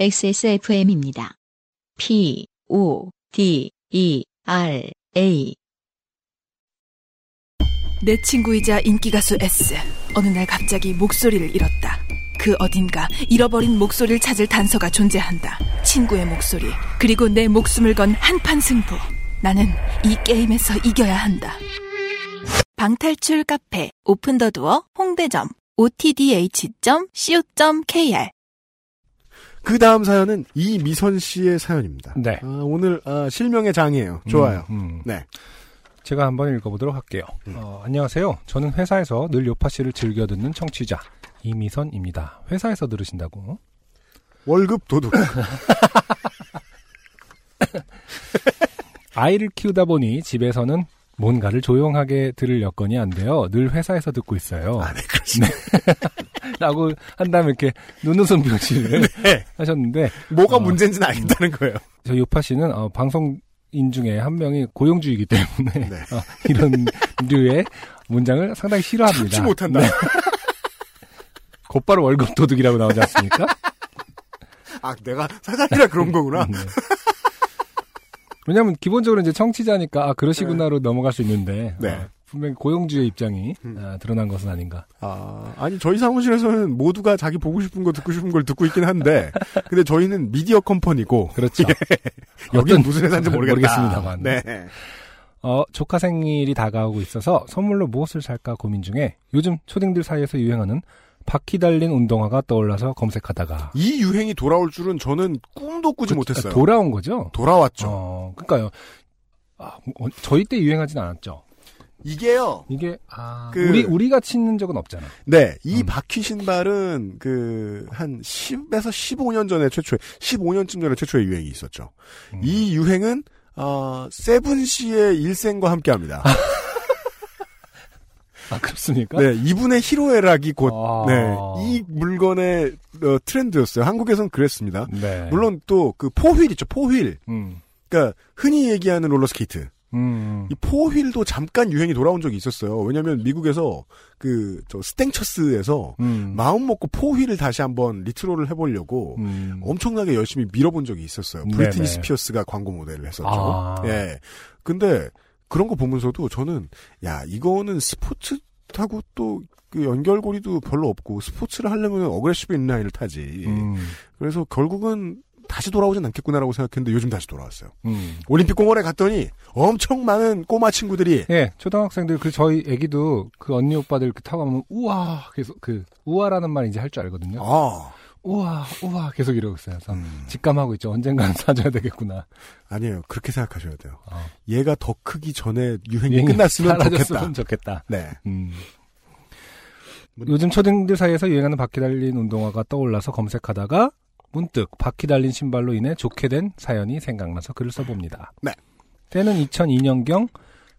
XSFM입니다. P, O, D, E, R, A. 내 친구이자 인기가수 S. 어느 날 갑자기 목소리를 잃었다. 그 어딘가 잃어버린 목소리를 찾을 단서가 존재한다. 친구의 목소리, 그리고 내 목숨을 건 한판 승부. 나는 이 게임에서 이겨야 한다. 방탈출 카페, 오픈 더 두어, 홍대점, otdh.co.kr 그 다음 사연은 이미선 씨의 사연입니다. 네. 아, 오늘 아, 실명의 장이에요. 좋아요. 음, 음. 네. 제가 한번 읽어보도록 할게요. 어, 안녕하세요. 저는 회사에서 늘 요파 씨를 즐겨 듣는 청취자 이미선입니다. 회사에서 들으신다고? 월급 도둑. 아이를 키우다 보니 집에서는 뭔가를 조용하게 들을 여건이 안 돼요. 늘 회사에서 듣고 있어요. 아, 네, 그렇습니다. 라고 한 다음에 이렇게 눈웃음 표시를 네. 하셨는데 뭐가 어. 문제인지는 알겠다는 거예요. 저 요파 씨는 어, 방송인 중에 한 명이 고용주이기 때문에 네. 어, 이런 류의 문장을 상당히 싫어합니다. 참지 못한다. 곧바로 월급 도둑이라고 나오지 않습니까? 아, 내가 사장이라 그런 거구나. 네. 왜냐하면 기본적으로 이제 청취자니까 아 그러시구나로 넘어갈 수 있는데 네. 어, 분명히 고용주의 입장이 음. 아, 드러난 것은 아닌가. 아, 아니, 저희 사무실에서는 모두가 자기 보고 싶은 거 듣고 싶은 걸 듣고 있긴 한데, 근데 저희는 미디어 컴퍼니고, 그렇죠. 여기 어떤- 무슨 회사인지 모르겠다. 모르겠습니다만. 네. 어, 조카 생일이 다가오고 있어서 선물로 무엇을 살까 고민 중에 요즘 초딩들 사이에서 유행하는 바퀴 달린 운동화가 떠올라서 검색하다가 이 유행이 돌아올 줄은 저는 꿈도 꾸지 그- 못했어요. 돌아온 거죠. 돌아왔죠. 어, 그러니까요. 아, 어, 저희 때 유행하진 않았죠. 이게요. 이게 아, 그- 우리 우리가 신는 적은 없잖아. 네, 이 음. 바퀴 신발은 그 한 10에서 15년 전에 최초에 15년쯤 전에 최초의 유행이 있었죠. 음. 이 유행은 어, 세븐 씨의 일생과 함께합니다. 아 그렇습니까? 네, 이분의 희로애락이 곧 아. 네, 이 물건의 어, 트렌드였어요. 한국에선 그랬습니다. 네. 물론 또 그 four wheel 있죠, four wheel. 음. 그러니까 흔히 얘기하는 롤러스케이트. 음. 이 four wheel도 잠깐 유행이 돌아온 적이 있었어요. 왜냐하면 미국에서 그 저 스케처스에서 음. 마음 먹고 four wheel을 다시 한번 레트로를 해보려고 음. 엄청나게 열심히 밀어본 적이 있었어요. 네네. 브리트니 스피어스가 광고 모델을 했었죠. 아. 예. 근데 그런 거 보면서도 저는 야 이거는 스포츠 하고 또 그 연결고리도 별로 없고 스포츠를 하려면 aggressive inline을 타지. 음. 그래서 결국은 다시 돌아오진 않겠구나라고 생각했는데 요즘 다시 돌아왔어요. 음. 올림픽 공원에 갔더니 엄청 많은 꼬마 친구들이 예, 초등학생들 그 저희 애기도 그 언니 오빠들 이렇게 타고 가면 우와 계속 그 우와라는 말 이제 할 줄 알거든요. 아 우와 우와 계속 이러고 있어요. 그래서 음. 직감하고 있죠. 언젠가는 사줘야 되겠구나. 아니에요 그렇게 생각하셔야 돼요. 어. 얘가 더 크기 전에 유행이 유행이 끝났으면 좋겠다. 좋겠다. 네. 음. 요즘 초등들 사이에서 유행하는 바퀴 달린 운동화가 떠올라서 검색하다가 문득 바퀴 달린 신발로 인해 좋게 된 사연이 생각나서 글을 써봅니다. 네. 때는 2002년경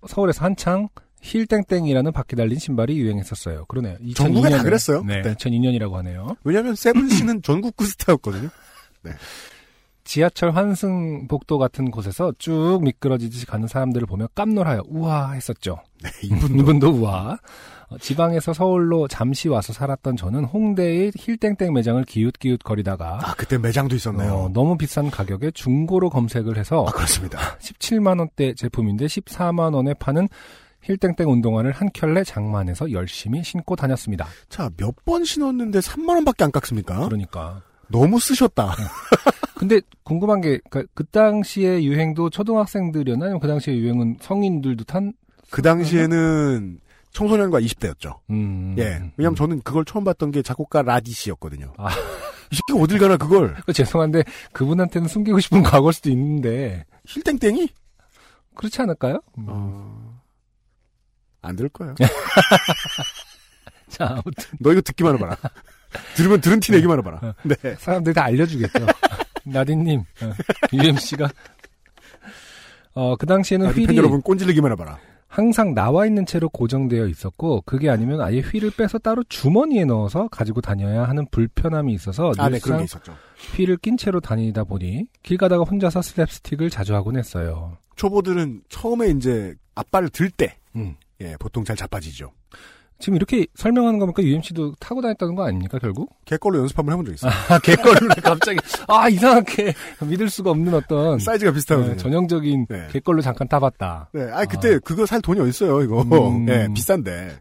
서울에서 한창 힐땡땡이라는 바퀴 달린 신발이 유행했었어요. 그러네요. 전국에 다 2002년에 그랬어요. 네, 네. 2002년이라고 하네요. 왜냐하면 세븐 씨는 전국구 스타였거든요. 지하철 환승복도 같은 곳에서 쭉 미끄러지듯이 가는 사람들을 보며 깜놀하여 우와 했었죠. 네, 이분도 이분도 우와. 어, 지방에서 서울로 잠시 와서 살았던 저는 홍대의 힐땡땡 매장을 기웃기웃 거리다가 아 그때 매장도 있었네요. 어, 너무 비싼 가격에 중고로 검색을 해서 아 그렇습니다. 17만 원대 제품인데 14만 원에 파는 힐땡땡 운동화를 한 켤레 장만해서 열심히 신고 다녔습니다. 자 몇 번 신었는데 3만 원밖에 안 깎습니까? 그러니까. 너무 쓰셨다. 근데 궁금한 게그 당시의 유행도 초등학생들이었나 아니면 그 당시의 유행은 성인들도 탄 그 당시에는 청소년과 20대였죠. 음. 예. 왜냐면 저는 그걸 처음 봤던 게 작곡가 라디시였거든요. 아. 이 새끼 어딜 가나 그걸 그 죄송한데 그분한테는 숨기고 싶은 과거일 수도 있는데 힐땡땡이 그렇지 않을까요? 음. 어... 안 들을 거예요. 자, 아무튼 너 이거 듣기만 해봐라. 들으면 들은 티 내기만 해봐라. 네. 사람들이 다 알려주겠죠. 나디님, 어, UMC가 어, 그 당시에는 팬 휠이 여러분 꼰질리기만 해봐라. 항상 나와 있는 채로 고정되어 있었고 그게 아니면 아예 휠을 빼서 따로 주머니에 넣어서 가지고 다녀야 하는 불편함이 있어서 아, 네, 그런 늘상 게 있었죠. 휠을 낀 채로 다니다 보니 길 가다가 혼자서 슬랩스틱을 자주 하곤 했어요. 초보들은 처음에 이제 앞발을 들 때, 음. 예, 보통 잘 자빠지죠. 지금 이렇게 설명하는 거 보니까 UMC도 타고 다녔다는 거 아닙니까, 결국? 개걸로 연습 한번 해본 적 있어요. 아, 개걸로 갑자기, 아, 이상하게 믿을 수가 없는 어떤 사이즈가 비슷하거든요. 네, 전형적인 네. 개걸로 잠깐 타봤다. 네, 아 그때 그거 살 돈이 어딨어요, 이거. 음. 네, 비싼데.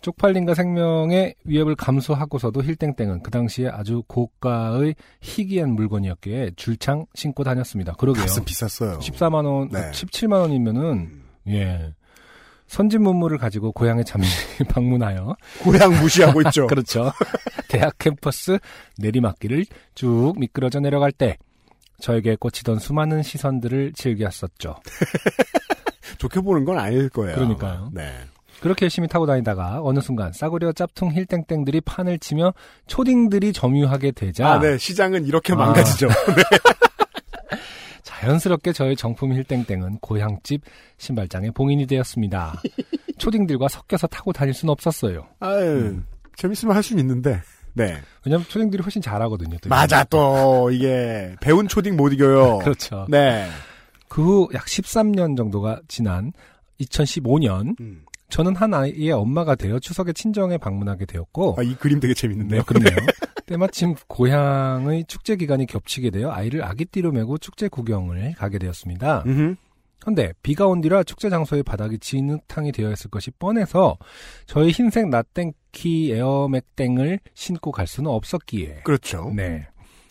쪽팔림과 생명의 위협을 감수하고서도 힐땡땡은 그 당시에 아주 고가의 희귀한 물건이었기에 줄창 신고 다녔습니다. 그러게요. 값은 비쌌어요. 14만 원, 네. 17만 원이면은 예. 선진 문물을 가지고 고향에 잠시 방문하여 고향 무시하고 있죠. 그렇죠. 대학 캠퍼스 내리막길을 쭉 미끄러져 내려갈 때 저에게 꽂히던 수많은 시선들을 즐겼었죠. 좋게 보는 건 아닐 거예요. 그러니까요. 네. 그렇게 열심히 타고 다니다가 어느 순간 싸구려 짭퉁 힐땡땡들이 판을 치며 초딩들이 점유하게 되자 아, 네. 시장은 이렇게 아. 망가지죠. 자연스럽게 저의 정품 힐땡땡은 고향집 신발장의 봉인이 되었습니다. 초딩들과 섞여서 타고 다닐 수는 없었어요. 아유, 재밌으면 할 수는 있는데. 네. 왜냐면 초딩들이 훨씬 잘하거든요. 또 맞아, 또, 이게, 배운 초딩 못 이겨요. 그렇죠. 네. 그 후 약 13년 정도가 지난 2015년 음. 저는 한 아이의 엄마가 되어 추석에 친정에 방문하게 되었고 아, 이 그림 되게 재밌는데요. 네, 그렇네요. 때마침 고향의 축제 기간이 겹치게 되어 아이를 아기띠로 메고 축제 구경을 가게 되었습니다. 그런데 비가 온 뒤라 축제 장소의 바닥이 진흙탕이 되어 있을 것이 뻔해서 저희 흰색 나땡키 에어맥땡을 신고 갈 수는 없었기에 그렇죠. 네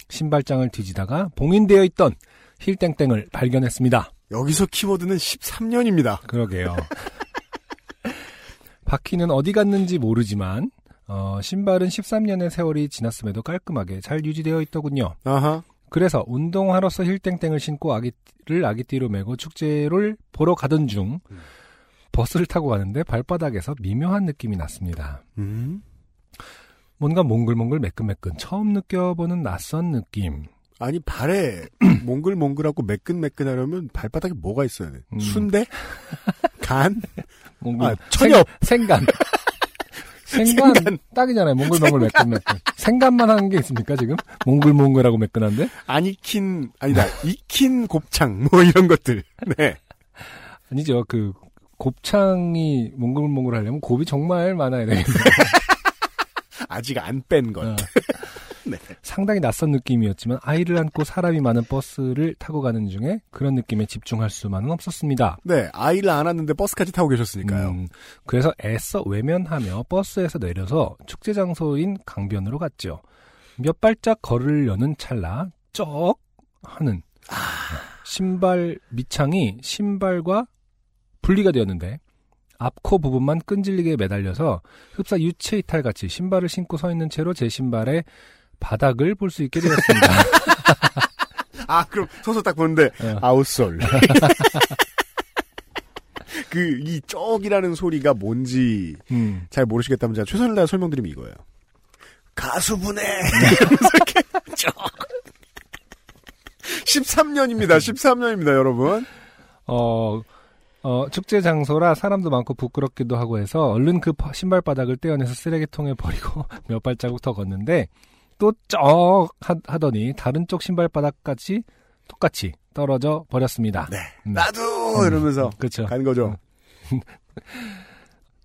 신발장을 뒤지다가 봉인되어 있던 힐땡땡을 발견했습니다. 여기서 키워드는 13년입니다. 그러게요. 바퀴는 어디 갔는지 모르지만 어, 신발은 13년의 세월이 지났음에도 깔끔하게 잘 유지되어 있더군요. 아하. 그래서 운동하러서 힐땡땡을 신고 아기를 아기띠로 메고 축제를 보러 가던 중 음. 버스를 타고 가는데 발바닥에서 미묘한 느낌이 났습니다. 음. 뭔가 몽글몽글 매끈매끈 처음 느껴보는 낯선 느낌. 아니, 발에 몽글몽글하고 매끈매끈하려면 발바닥에 뭐가 있어야 돼? 음. 순대? 간? 몽글 아, 천엽! 생, 간 생간, 생간. 딱이잖아요. 몽글몽글 매끈매끈. 생간만 하는 게 있습니까 지금? 몽글몽글하고 매끈한데? 안 익힌, 아니다, 익힌 곱창, 뭐 이런 것들. 네. 아니죠. 그 곱창이 몽글몽글 하려면 곱이 정말 많아야 되겠네요. 아직 안 뺀 것. 어. 네. 상당히 낯선 느낌이었지만 아이를 안고 사람이 많은 버스를 타고 가는 중에 그런 느낌에 집중할 수만은 없었습니다. 네, 아이를 안았는데 버스까지 타고 계셨으니까요. 음, 그래서 애써 외면하며 버스에서 내려서 축제 장소인 강변으로 갔죠. 몇 발짝 걸으려는 찰나 쩍 하는 신발 밑창이 신발과 분리가 되었는데 앞코 부분만 끈질리게 매달려서 흡사 유체 이탈 같이 신발을 신고 서 있는 채로 제 신발의 바닥을 볼 수 있게 되었습니다. 아, 그럼 서서 딱 보는데, 어. 아웃솔. 그, 이 쪽이라는 소리가 뭔지 음. 잘 모르시겠다면 제가 최선을 다해 설명드리면 이거예요. 가수분해! 이러면서 이렇게 쪽. 13년입니다, 13년입니다, 여러분. 어, 어, 축제 장소라 사람도 많고 부끄럽기도 하고 해서 얼른 그 바- 신발 바닥을 떼어내서 쓰레기통에 버리고 몇 발자국 더 걷는데 또 쩍 하더니 다른 쪽 신발 바닥까지 똑같이 떨어져 버렸습니다. 네. 음. 나도! 이러면서 그렇죠. 가는 거죠.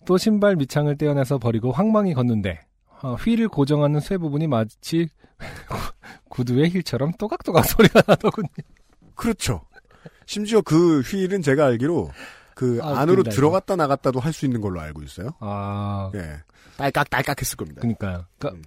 또 신발 밑창을 떼어내서 버리고 황망히 걷는데 어, 휠을 고정하는 쇠 부분이 마치 구두의 힐처럼 또각또각 소리가 나더군요. 그렇죠. 심지어 그 휠은 제가 알기로 그 아, 안으로 웃긴다, 들어갔다 나갔다도 할 수 있는 걸로 알고 있어요. 아, 예. 딸깍 딸깍 했을 겁니다. 그니까요. 그러니까 음.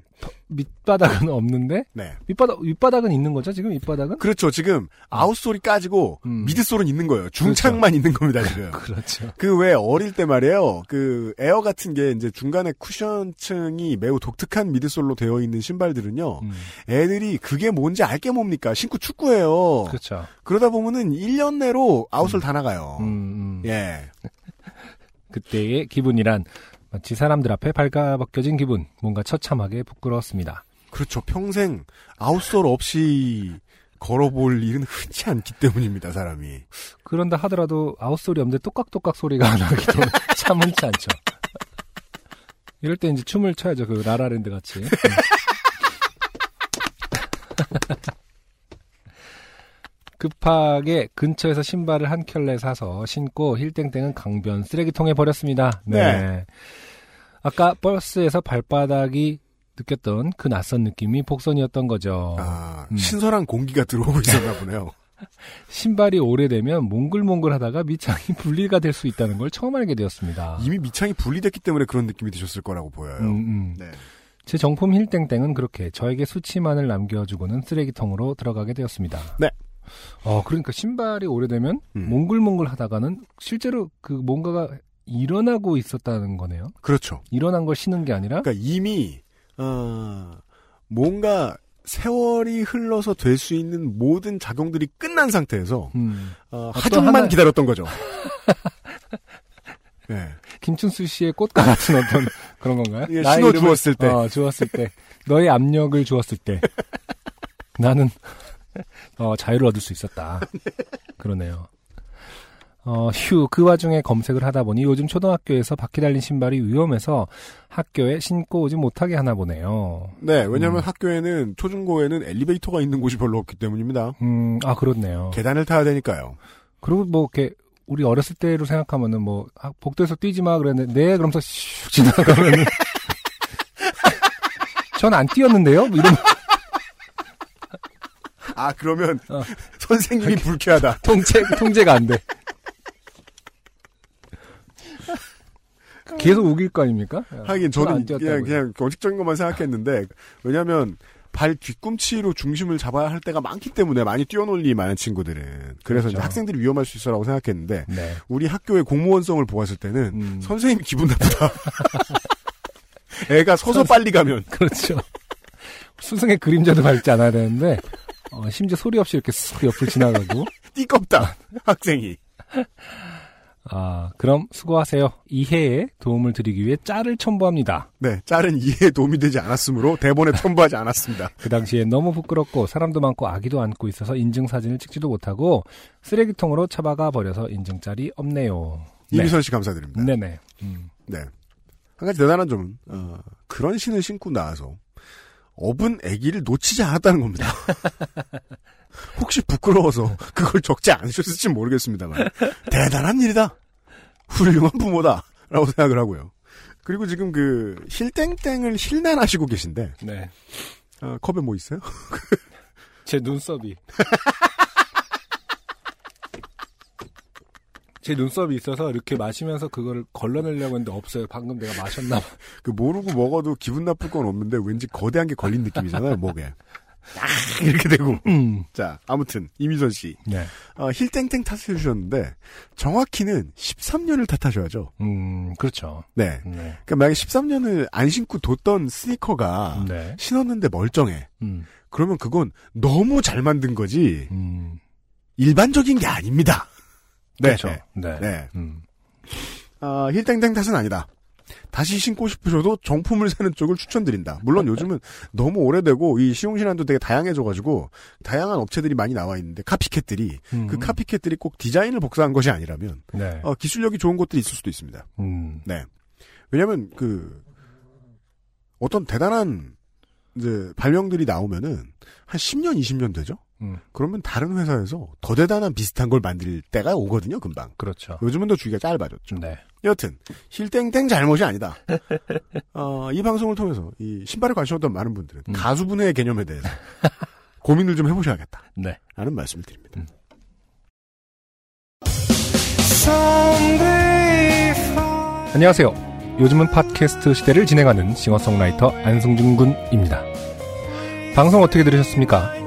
밑바닥은 없는데 네. 밑바닥 윗바닥은 있는 거죠 지금 윗바닥은? 그렇죠. 지금 아웃솔이 까지고 음. 미드솔은 있는 거예요. 중창만 있는 겁니다, 지금. 그렇죠. 그 왜 어릴 때 말이에요. 그 에어 같은 게 이제 중간에 쿠션층이 매우 독특한 midsole로 되어 있는 신발들은요. 음, 애들이 그게 뭔지 알게 뭡니까? 신고 축구해요. 그렇죠. 그러다 보면은 1년 내로 outsole 다 나가요. 음, 음. 예. 그때의 기분이란 마치 사람들 앞에 발가벗겨진 기분, 뭔가 처참하게 부끄러웠습니다. 그렇죠. 평생 outsole 없이 걸어볼 일은 흔치 않기 때문입니다, 사람이. 그런다 하더라도 아웃소리 없는데 똑깍똑깍 소리가 안 나기도 참 흔치 않죠. 이럴 때 이제 춤을 춰야죠. 그 라라랜드 같이. 음. 급하게 근처에서 신발을 한 켤레 사서 신고 힐땡땡은 강변 쓰레기통에 버렸습니다. 네. 네. 아까 버스에서 발바닥이 느꼈던 그 낯선 느낌이 복선이었던 거죠. 아, 음. 신선한 공기가 들어오고 있었나 보네요. 신발이 오래되면 몽글몽글하다가 밑창이 분리가 될 수 있다는 걸 처음 알게 되었습니다. 이미 밑창이 분리됐기 때문에 그런 느낌이 드셨을 거라고 보여요. 음, 음. 네. 제 정품 힐땡땡은 그렇게 저에게 수치만을 남겨주고는 쓰레기통으로 들어가게 되었습니다. 네. 어, 그러니까 신발이 오래되면 음. 몽글몽글 하다가는 실제로 그 뭔가가 일어나고 있었다는 거네요. 그렇죠. 일어난 걸 신은 게 아니라 그러니까 이미 어, 뭔가 세월이 흘러서 될 수 있는 모든 작용들이 끝난 상태에서 음, 어, 어떤 하중만 하나- 기다렸던 거죠. 네. 김춘수 씨의 꽃과 같은 어떤 그런 건가요? 예, 신호 이름을- 주었을 때. 어, 주었을 때. 너의 압력을 주었을 때. 나는, 어, 자유를 얻을 수 있었다. 그러네요. 어, 휴, 그 와중에 검색을 하다 보니 요즘 초등학교에서 바퀴 달린 신발이 위험해서 학교에 신고 오지 못하게 하나 보네요. 네, 왜냐하면 음. 학교에는 초중고에는 엘리베이터가 있는 곳이 별로 없기 때문입니다. 음, 아, 그렇네요. 계단을 타야 되니까요. 그리고 뭐, 이렇게, 우리 어렸을 때로 생각하면은 뭐, 아, 복도에서 뛰지 마 그랬는데, 네, 그러면서 슉 지나가면은. 전 안 뛰었는데요? 뭐 이런, 아 그러면 어. 선생님이 불쾌하다. 통제, 통제가 안 돼. 계속 우길 거 아닙니까? 하긴 저는 그냥. 그냥 원칙적인 것만 생각했는데 왜냐하면 발 뒤꿈치로 중심을 잡아야 할 때가 많기 때문에 많이 뛰어놀리 많은 친구들은 그래서 그렇죠. 학생들이 위험할 수 있어라고 생각했는데 네. 우리 학교의 공무원성을 보았을 때는 음, 선생님이 기분 나쁘다. 애가 서서 빨리 가면 그렇죠. 스승의 그림자도 밟지 않아야 되는데, 어, 심지어 소리 없이 이렇게 쓱 옆을 지나가고, 띠껍다 학생이. 아, 그럼 수고하세요. 이해에 도움을 드리기 위해 짤을 첨부합니다. 네, 짤은 이해에 도움이 되지 않았으므로 대본에 첨부하지 않았습니다. 그 당시에 너무 부끄럽고 사람도 많고 아기도 안고 있어서 인증 사진을 찍지도 못하고 쓰레기통으로 처박아 버려서 인증 짤이 없네요. 네. 이미선 씨 감사드립니다. 네네. 음. 네. 한 가지 대단한 점은 어, 그런 신을 신고 나와서 업은 아기를 놓치지 않았다는 겁니다. 혹시 부끄러워서 그걸 적지 않으셨을지 모르겠습니다만 대단한 일이다. 훌륭한 부모다. 라고 생각을 하고요. 그리고 지금 그 힐땡땡을 힐난하시고 계신데 네. 어, 컵에 뭐 있어요? 제 눈썹이. 제 눈썹이 있어서 이렇게 마시면서 그거를 걸러내려고 했는데 없어요. 방금 내가 마셨나 봐. 그 모르고 먹어도 기분 나쁠 건 없는데 왠지 거대한 게 걸린 느낌이잖아요 목에. 아, 이렇게 되고. 음. 자 아무튼 이미선 씨 네. 어, 힐땡땡 탓을 해주셨는데 정확히는 13년을 탓하셔야죠. 음, 그렇죠. 네. 네. 그러니까 만약에 13년을 안 신고 뒀던 스니커가 네. 신었는데 멀쩡해. 음, 그러면 그건 너무 잘 만든 거지 음. 일반적인 게 아닙니다. 네. 그렇죠. 네. 네. 네. 음. 아, 힐땡땡 탓은 아니다. 다시 신고 싶으셔도 정품을 사는 쪽을 추천드린다. 물론 요즘은 너무 오래되고 이 시용신안도 되게 다양해져가지고 다양한 업체들이 많이 나와 있는데 카피캣들이 음. 그 카피캣들이 꼭 디자인을 복사한 것이 아니라면 네. 어, 기술력이 좋은 것들이 있을 수도 있습니다. 음. 네. 왜냐하면 그 어떤 대단한 이제 발명들이 나오면은 한 10년, 20년 되죠. 음. 그러면 다른 회사에서 더 대단한 비슷한 걸 만들 때가 오거든요, 금방. 그렇죠. 요즘은 더 주기가 짧아졌죠. 네. 여튼 힐땡땡 잘못이 아니다. 어, 이 방송을 통해서 이 신발에 관심 없던 많은 분들은 음. 가수분해의 개념에 대해서 고민을 좀 해보셔야겠다. 네. 라는 말씀을 드립니다. 음. 안녕하세요. 요즘은 팟캐스트 시대를 진행하는 싱어송라이터 안승준 군입니다. 방송 어떻게 들으셨습니까?